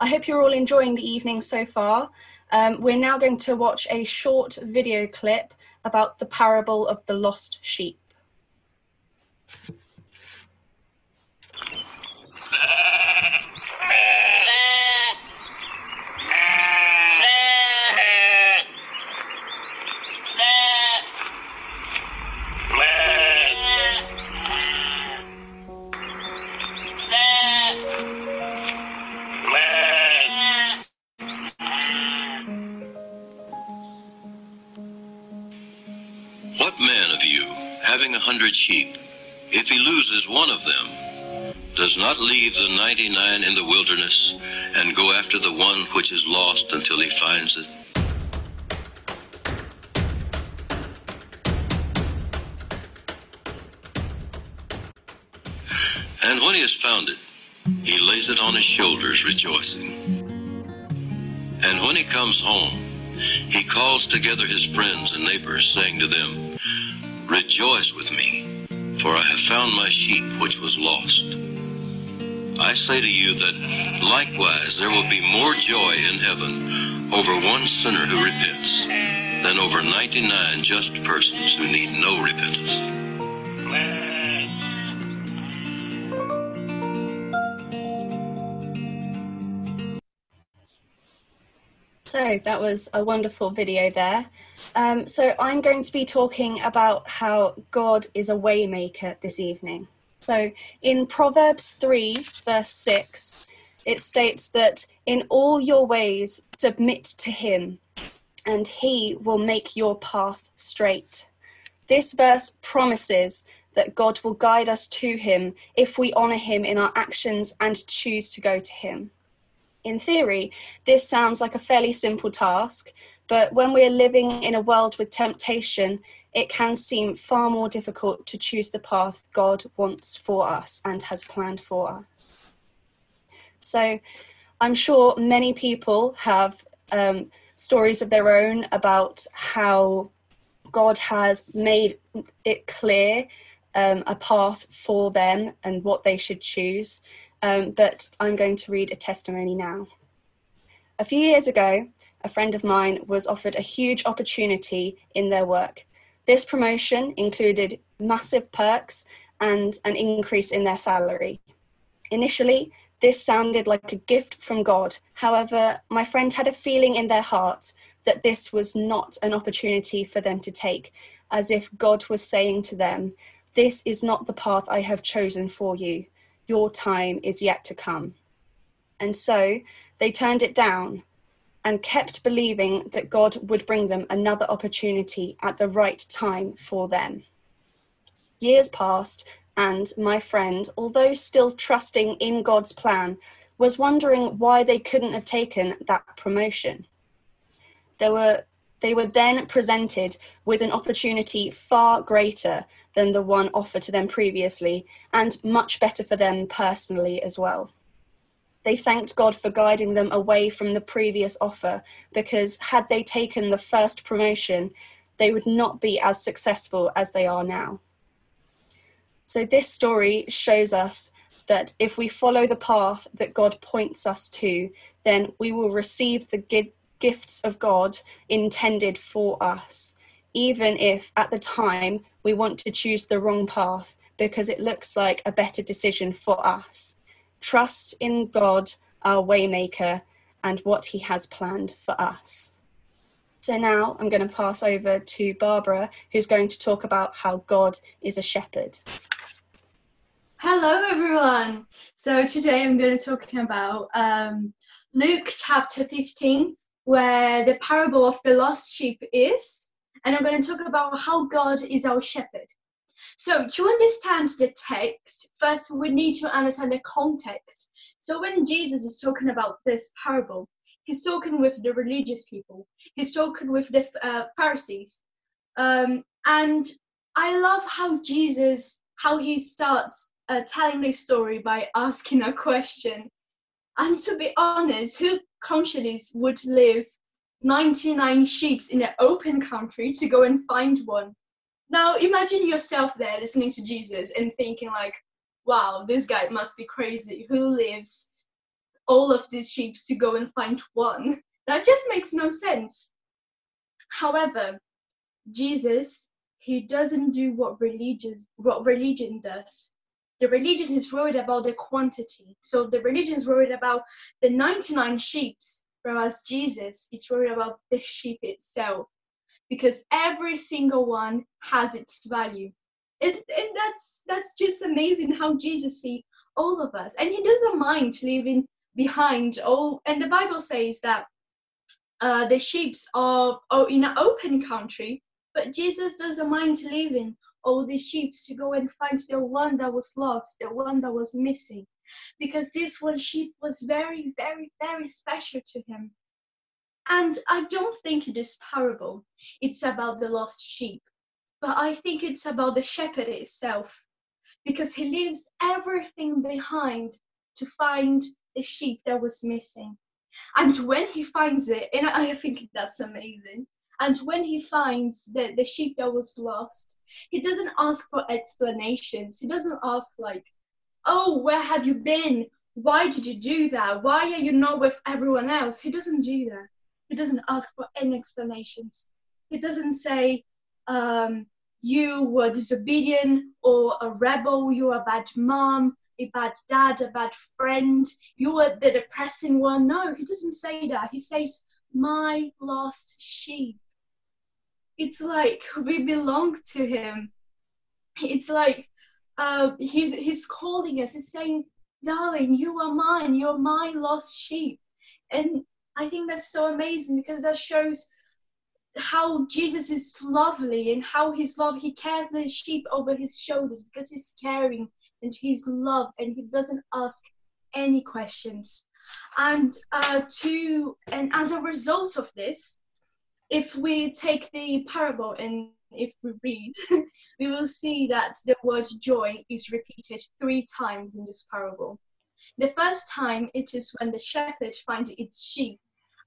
I hope you're all enjoying the evening so far. Um, we're now going to watch a short video clip about the parable of the lost sheep. What man of you, having a hundred sheep, if he loses one of them, does not leave the ninety nine in the wilderness and go after the one which is lost until he finds it? And when he has found it, he lays it on his shoulders, rejoicing. And when he comes home, he calls together his friends and neighbors, saying to them, Rejoice with me, for I have found my sheep which was lost. I say to you that likewise there will be more joy in heaven over one sinner who repents than over 99 just persons who need no repentance. So that was a wonderful video there. Um, so I'm going to be talking about how God is a waymaker this evening. So in Proverbs 3, verse 6, it states that in all your ways submit to him, and he will make your path straight. This verse promises that God will guide us to him if we honor him in our actions and choose to go to him. In theory, this sounds like a fairly simple task, but when we're living in a world with temptation, it can seem far more difficult to choose the path God wants for us and has planned for us. So, I'm sure many people have um, stories of their own about how God has made it clear um, a path for them and what they should choose um, but I'm going to read a testimony now. A few years ago, a friend of mine was offered a huge opportunity in their work. This promotion included massive perks and an increase in their salary. Initially, this sounded like a gift from God. However, my friend had a feeling in their heart that this was not an opportunity for them to take, as if God was saying to them, This is not the path I have chosen for you your time is yet to come. And so they turned it down and kept believing that God would bring them another opportunity at the right time for them. Years passed, and my friend, although still trusting in God's plan, was wondering why they couldn't have taken that promotion. There were they were then presented with an opportunity far greater than the one offered to them previously, and much better for them personally as well. They thanked God for guiding them away from the previous offer because, had they taken the first promotion, they would not be as successful as they are now. So, this story shows us that if we follow the path that God points us to, then we will receive the gifts of God intended for us, even if at the time we want to choose the wrong path because it looks like a better decision for us. Trust in God, our waymaker, and what he has planned for us. So now I'm going to pass over to Barbara, who's going to talk about how God is a shepherd. Hello, everyone. So today I'm going to talk about um, Luke chapter 15, where the parable of the lost sheep is, and I'm going to talk about how God is our shepherd. So, to understand the text, first we need to understand the context. So, when Jesus is talking about this parable, he's talking with the religious people, he's talking with the uh, Pharisees. Um, and I love how Jesus, how he starts uh, telling the story by asking a question. And to be honest, who consciously would live 99 sheep in an open country to go and find one. Now imagine yourself there listening to Jesus and thinking like, wow, this guy must be crazy. Who lives all of these sheep to go and find one. That just makes no sense. However, Jesus, he doesn't do what religion what religion does. The religion is worried about the quantity. So the religion is worried about the 99 sheep, whereas Jesus is worried about the sheep itself. Because every single one has its value. And, and that's that's just amazing how Jesus sees all of us. And he doesn't mind leaving behind all and the Bible says that uh, the sheep are, are in an open country, but Jesus doesn't mind leaving all the sheep to go and find the one that was lost, the one that was missing, because this one sheep was very, very, very special to him. And I don't think this parable it's about the lost sheep, but I think it's about the shepherd itself, because he leaves everything behind to find the sheep that was missing. And when he finds it, and I think that's amazing. And when he finds that the sheep that was lost, he doesn't ask for explanations. He doesn't ask, like, oh, where have you been? Why did you do that? Why are you not with everyone else? He doesn't do that. He doesn't ask for any explanations. He doesn't say, um, you were disobedient or a rebel, you are a bad mom, a bad dad, a bad friend, you were the depressing one. No, he doesn't say that. He says, My lost sheep. It's like we belong to him. It's like uh, he's he's calling us. He's saying, "Darling, you are mine. You're my lost sheep." And I think that's so amazing because that shows how Jesus is lovely and how his love he cares the sheep over his shoulders because he's caring and he's love and he doesn't ask any questions and uh, to and as a result of this if we take the parable and if we read we will see that the word joy is repeated three times in this parable. The first time it is when the shepherd finds its sheep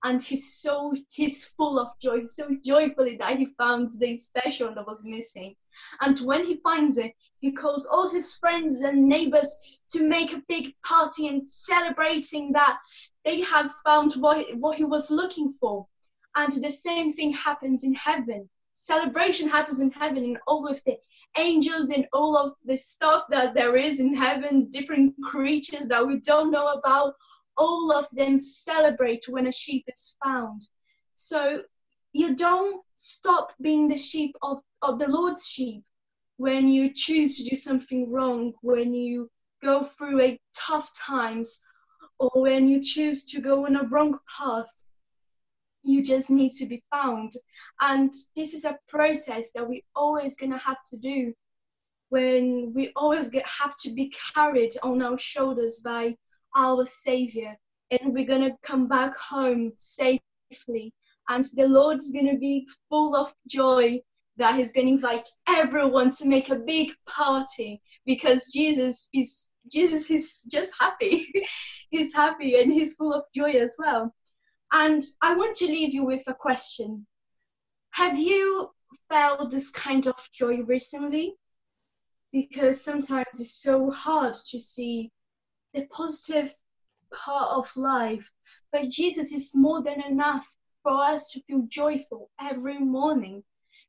and he's so he's full of joy so joyfully that he found the special that was missing. And when he finds it he calls all his friends and neighbors to make a big party and celebrating that they have found what, what he was looking for and the same thing happens in heaven celebration happens in heaven and all of the angels and all of the stuff that there is in heaven different creatures that we don't know about all of them celebrate when a sheep is found. So you don't stop being the sheep of, of the Lord's sheep when you choose to do something wrong, when you go through a tough times, or when you choose to go on a wrong path. You just need to be found. And this is a process that we always gonna have to do when we always get, have to be carried on our shoulders by our Savior, and we're to come back home safely. And the Lord is to be full of joy that He's to invite everyone to make a big party because Jesus is Jesus is just happy. he's happy and he's full of joy as well. And I want to leave you with a question. Have you felt this kind of joy recently? Because sometimes it's so hard to see the positive part of life. But Jesus is more than enough for us to feel joyful every morning.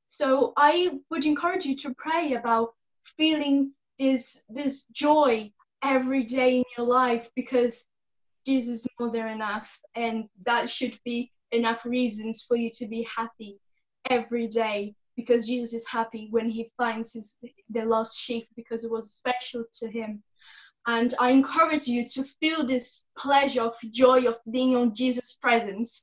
So I would encourage you to pray about feeling this this joy every day in your life because Jesus is more than enough and that should be enough reasons for you to be happy every day because Jesus is happy when he finds his the lost sheep because it was special to him. And I encourage you to feel this pleasure of joy of being on Jesus' presence